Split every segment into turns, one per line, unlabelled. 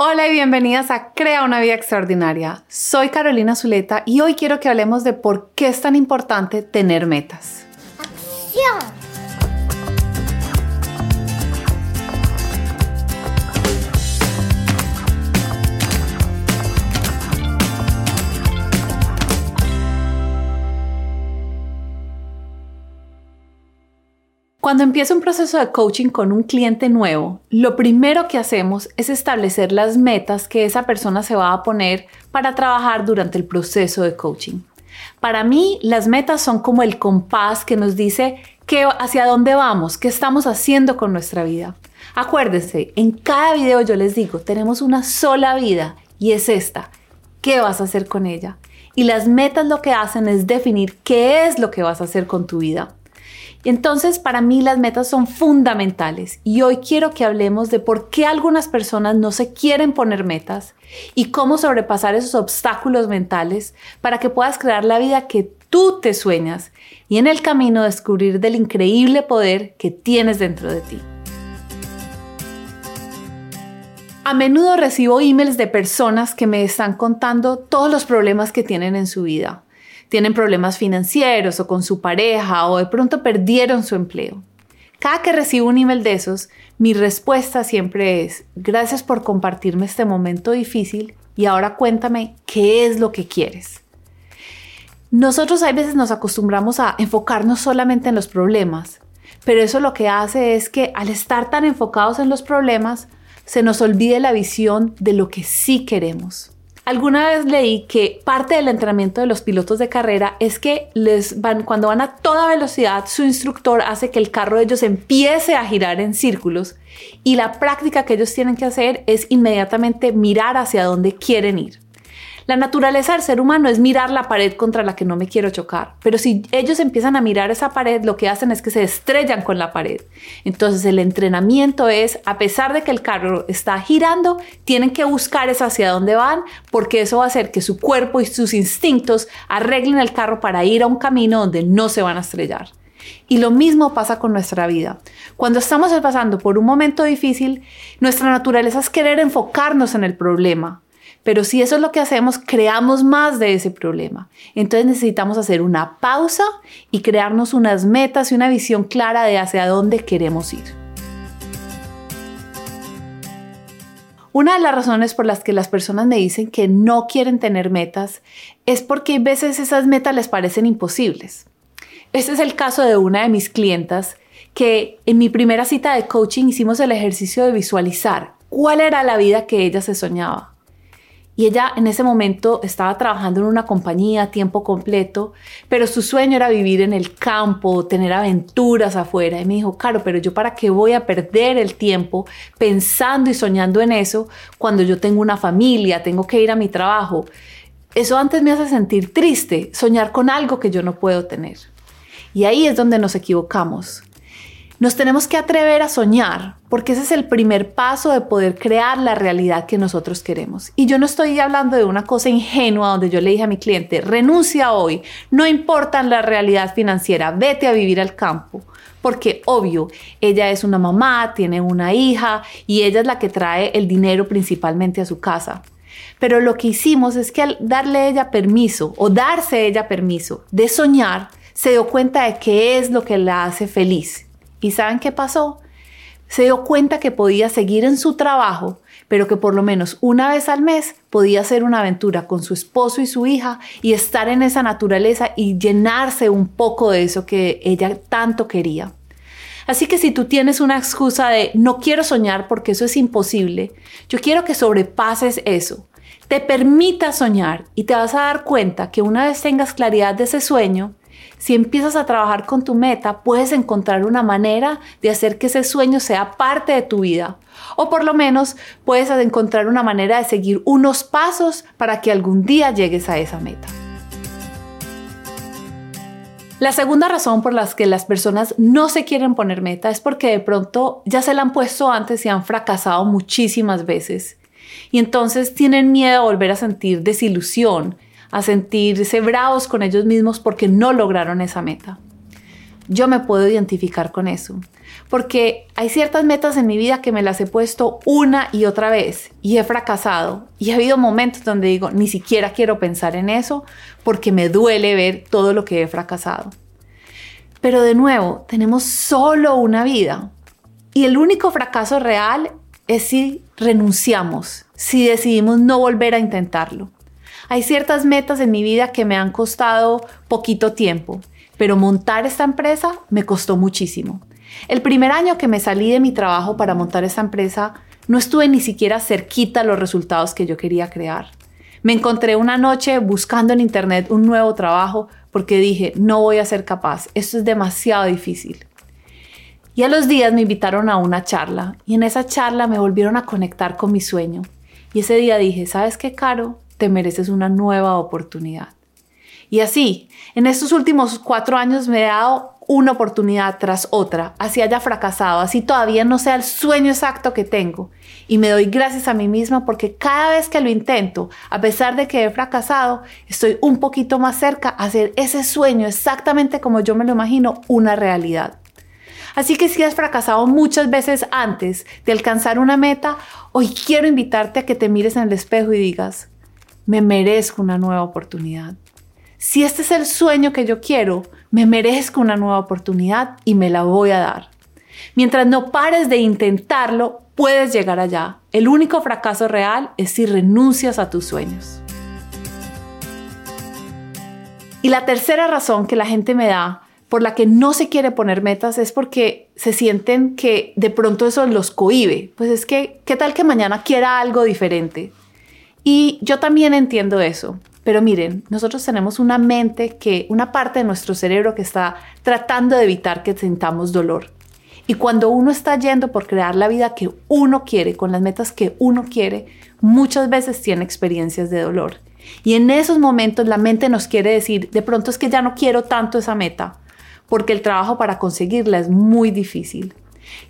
Hola y bienvenidas a Crea una vida extraordinaria. Soy Carolina Zuleta y hoy quiero que hablemos de por qué es tan importante tener metas. ¡Acción! Cuando empieza un proceso de coaching con un cliente nuevo, lo primero que hacemos es establecer las metas que esa persona se va a poner para trabajar durante el proceso de coaching. Para mí, las metas son como el compás que nos dice hacia dónde vamos, qué estamos haciendo con nuestra vida. Acuérdense, en cada video yo les digo, tenemos una sola vida y es esta. ¿Qué vas a hacer con ella? Y las metas lo que hacen es definir qué es lo que vas a hacer con tu vida. Entonces, para mí las metas son fundamentales y hoy quiero que hablemos de por qué algunas personas no se quieren poner metas y cómo sobrepasar esos obstáculos mentales para que puedas crear la vida que tú te sueñas y en el camino descubrir del increíble poder que tienes dentro de ti. A menudo recibo emails de personas que me están contando todos los problemas que tienen en su vida tienen problemas financieros o con su pareja o de pronto perdieron su empleo. Cada que recibo un email de esos, mi respuesta siempre es, gracias por compartirme este momento difícil y ahora cuéntame qué es lo que quieres. Nosotros a veces nos acostumbramos a enfocarnos solamente en los problemas, pero eso lo que hace es que al estar tan enfocados en los problemas, se nos olvide la visión de lo que sí queremos. Alguna vez leí que parte del entrenamiento de los pilotos de carrera es que les van, cuando van a toda velocidad, su instructor hace que el carro de ellos empiece a girar en círculos y la práctica que ellos tienen que hacer es inmediatamente mirar hacia dónde quieren ir. La naturaleza del ser humano es mirar la pared contra la que no me quiero chocar, pero si ellos empiezan a mirar esa pared, lo que hacen es que se estrellan con la pared. Entonces el entrenamiento es, a pesar de que el carro está girando, tienen que buscar es hacia dónde van, porque eso va a hacer que su cuerpo y sus instintos arreglen el carro para ir a un camino donde no se van a estrellar. Y lo mismo pasa con nuestra vida. Cuando estamos pasando por un momento difícil, nuestra naturaleza es querer enfocarnos en el problema, pero si eso es lo que hacemos, creamos más de ese problema. Entonces necesitamos hacer una pausa y crearnos unas metas y una visión clara de hacia dónde queremos ir. Una de las razones por las que las personas me dicen que no quieren tener metas es porque a veces esas metas les parecen imposibles. Este es el caso de una de mis clientas que en mi primera cita de coaching hicimos el ejercicio de visualizar cuál era la vida que ella se soñaba. Y ella en ese momento estaba trabajando en una compañía a tiempo completo, pero su sueño era vivir en el campo, tener aventuras afuera. Y me dijo, claro, pero yo para qué voy a perder el tiempo pensando y soñando en eso cuando yo tengo una familia, tengo que ir a mi trabajo. Eso antes me hace sentir triste, soñar con algo que yo no puedo tener. Y ahí es donde nos equivocamos. Nos tenemos que atrever a soñar, porque ese es el primer paso de poder crear la realidad que nosotros queremos. Y yo no estoy hablando de una cosa ingenua donde yo le dije a mi cliente, renuncia hoy, no importa la realidad financiera, vete a vivir al campo. Porque obvio, ella es una mamá, tiene una hija y ella es la que trae el dinero principalmente a su casa. Pero lo que hicimos es que al darle ella permiso o darse ella permiso de soñar, se dio cuenta de qué es lo que la hace feliz ¿Y saben qué pasó? Se dio cuenta que podía seguir en su trabajo, pero que por lo menos una vez al mes podía hacer una aventura con su esposo y su hija y estar en esa naturaleza y llenarse un poco de eso que ella tanto quería. Así que si tú tienes una excusa de no quiero soñar porque eso es imposible, yo quiero que sobrepases eso. Te permita soñar y te vas a dar cuenta que una vez tengas claridad de ese sueño, si empiezas a trabajar con tu meta, puedes encontrar una manera de hacer que ese sueño sea parte de tu vida. O por lo menos puedes encontrar una manera de seguir unos pasos para que algún día llegues a esa meta. La segunda razón por la que las personas no se quieren poner meta es porque de pronto ya se la han puesto antes y han fracasado muchísimas veces. Y entonces tienen miedo a volver a sentir desilusión, a sentirse bravos con ellos mismos porque no lograron esa meta. yo me puedo identificar con eso. Porque hay ciertas metas en mi vida que me las he puesto una y otra vez y he fracasado. Y ha habido momentos donde digo, ni siquiera quiero pensar en eso porque me duele ver todo lo que he fracasado. Pero de nuevo, tenemos solo una vida. Y el único fracaso real es si renunciamos, si decidimos no volver a intentarlo. Hay ciertas metas en mi vida que me han costado poquito tiempo, pero montar esta empresa me costó muchísimo. El primer año que me salí de mi trabajo para montar esta empresa, no estuve ni siquiera cerquita a los resultados que yo quería crear. Me encontré una noche buscando en internet un nuevo trabajo porque dije, no voy a ser capaz, esto es demasiado difícil. Y a los días me invitaron a una charla y en esa charla me volvieron a conectar con mi sueño. Y ese día dije, ¿sabes qué, Caro? Te mereces una nueva oportunidad. Y así, en estos últimos cuatro años me he dado una oportunidad tras otra, así haya fracasado, así todavía no sea el sueño exacto que tengo. Y me doy gracias a mí misma porque cada vez que lo intento, a pesar de que he fracasado, estoy un poquito más cerca a hacer ese sueño exactamente como yo me lo imagino una realidad. Así que si has fracasado muchas veces antes de alcanzar una meta, hoy quiero invitarte a que te mires en el espejo y digas, me merezco una nueva oportunidad. Si este es el sueño que yo quiero, me merezco una nueva oportunidad y me la voy a dar. Mientras no pares de intentarlo, puedes llegar allá. El único fracaso real es si renuncias a tus sueños. Y la tercera razón que la gente me da por la que no se quiere poner metas es porque se sienten que de pronto eso los cohibe. Pues es que, ¿qué tal que mañana quiera algo diferente? Y yo también entiendo eso. Pero miren, nosotros tenemos una mente que, una parte de nuestro cerebro que está tratando de evitar que sintamos dolor. Y cuando uno está yendo por crear la vida que uno quiere, con las metas que uno quiere, muchas veces tiene experiencias de dolor. Y en esos momentos la mente nos quiere decir, de pronto es que ya no quiero tanto esa meta, porque el trabajo para conseguirla es muy difícil.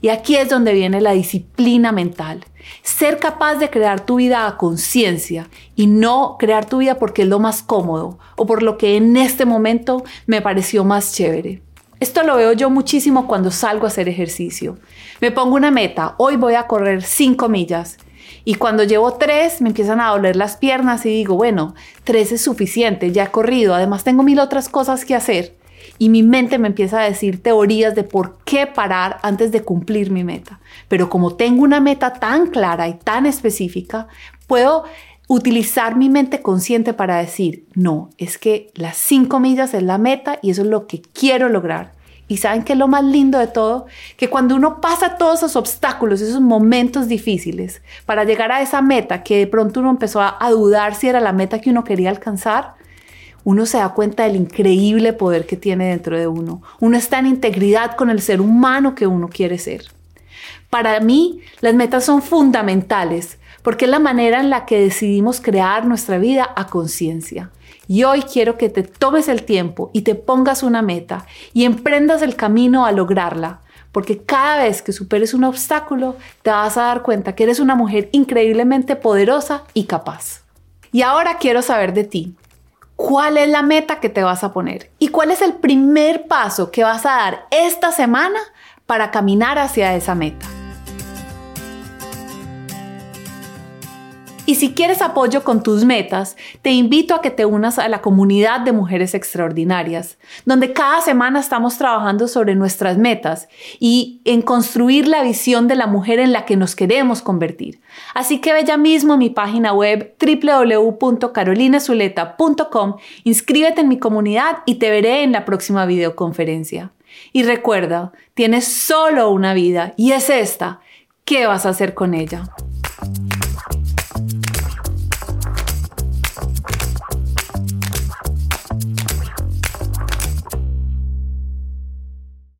Y aquí es donde viene la disciplina mental. Ser capaz de crear tu vida a conciencia y no crear tu vida porque es lo más cómodo o por lo que en este momento me pareció más chévere. Esto lo veo yo muchísimo cuando salgo a hacer ejercicio. Me pongo una meta, hoy voy a correr 5 millas. Y cuando llevo 3 me empiezan a doler las piernas y digo, bueno, 3 es suficiente, ya he corrido, además tengo mil otras cosas que hacer y mi mente me empieza a decir teorías de por qué parar antes de cumplir mi meta. Pero como tengo una meta tan clara y tan específica, puedo utilizar mi mente consciente para decir, no, es que las cinco millas es la meta y eso es lo que quiero lograr. Y saben que lo más lindo de todo, que cuando uno pasa todos esos obstáculos, esos momentos difíciles, para llegar a esa meta que de pronto uno empezó a, a dudar si era la meta que uno quería alcanzar, uno se da cuenta del increíble poder que tiene dentro de uno. Uno está en integridad con el ser humano que uno quiere ser. Para mí, las metas son fundamentales porque es la manera en la que decidimos crear nuestra vida a conciencia. Y hoy quiero que te tomes el tiempo y te pongas una meta y emprendas el camino a lograrla, porque cada vez que superes un obstáculo te vas a dar cuenta que eres una mujer increíblemente poderosa y capaz. Y ahora quiero saber de ti cuál es la meta que te vas a poner y cuál es el primer paso que vas a dar esta semana para caminar hacia esa meta. Y si quieres apoyo con tus metas, te invito a que te unas a la comunidad de mujeres extraordinarias, donde cada semana estamos trabajando sobre nuestras metas y en construir la visión de la mujer en la que nos queremos convertir. Así que ve ya mismo mi página web www.carolinazuleta.com, inscríbete en mi comunidad y te veré en la próxima videoconferencia. Y recuerda, tienes solo una vida y es esta. ¿Qué vas a hacer con ella?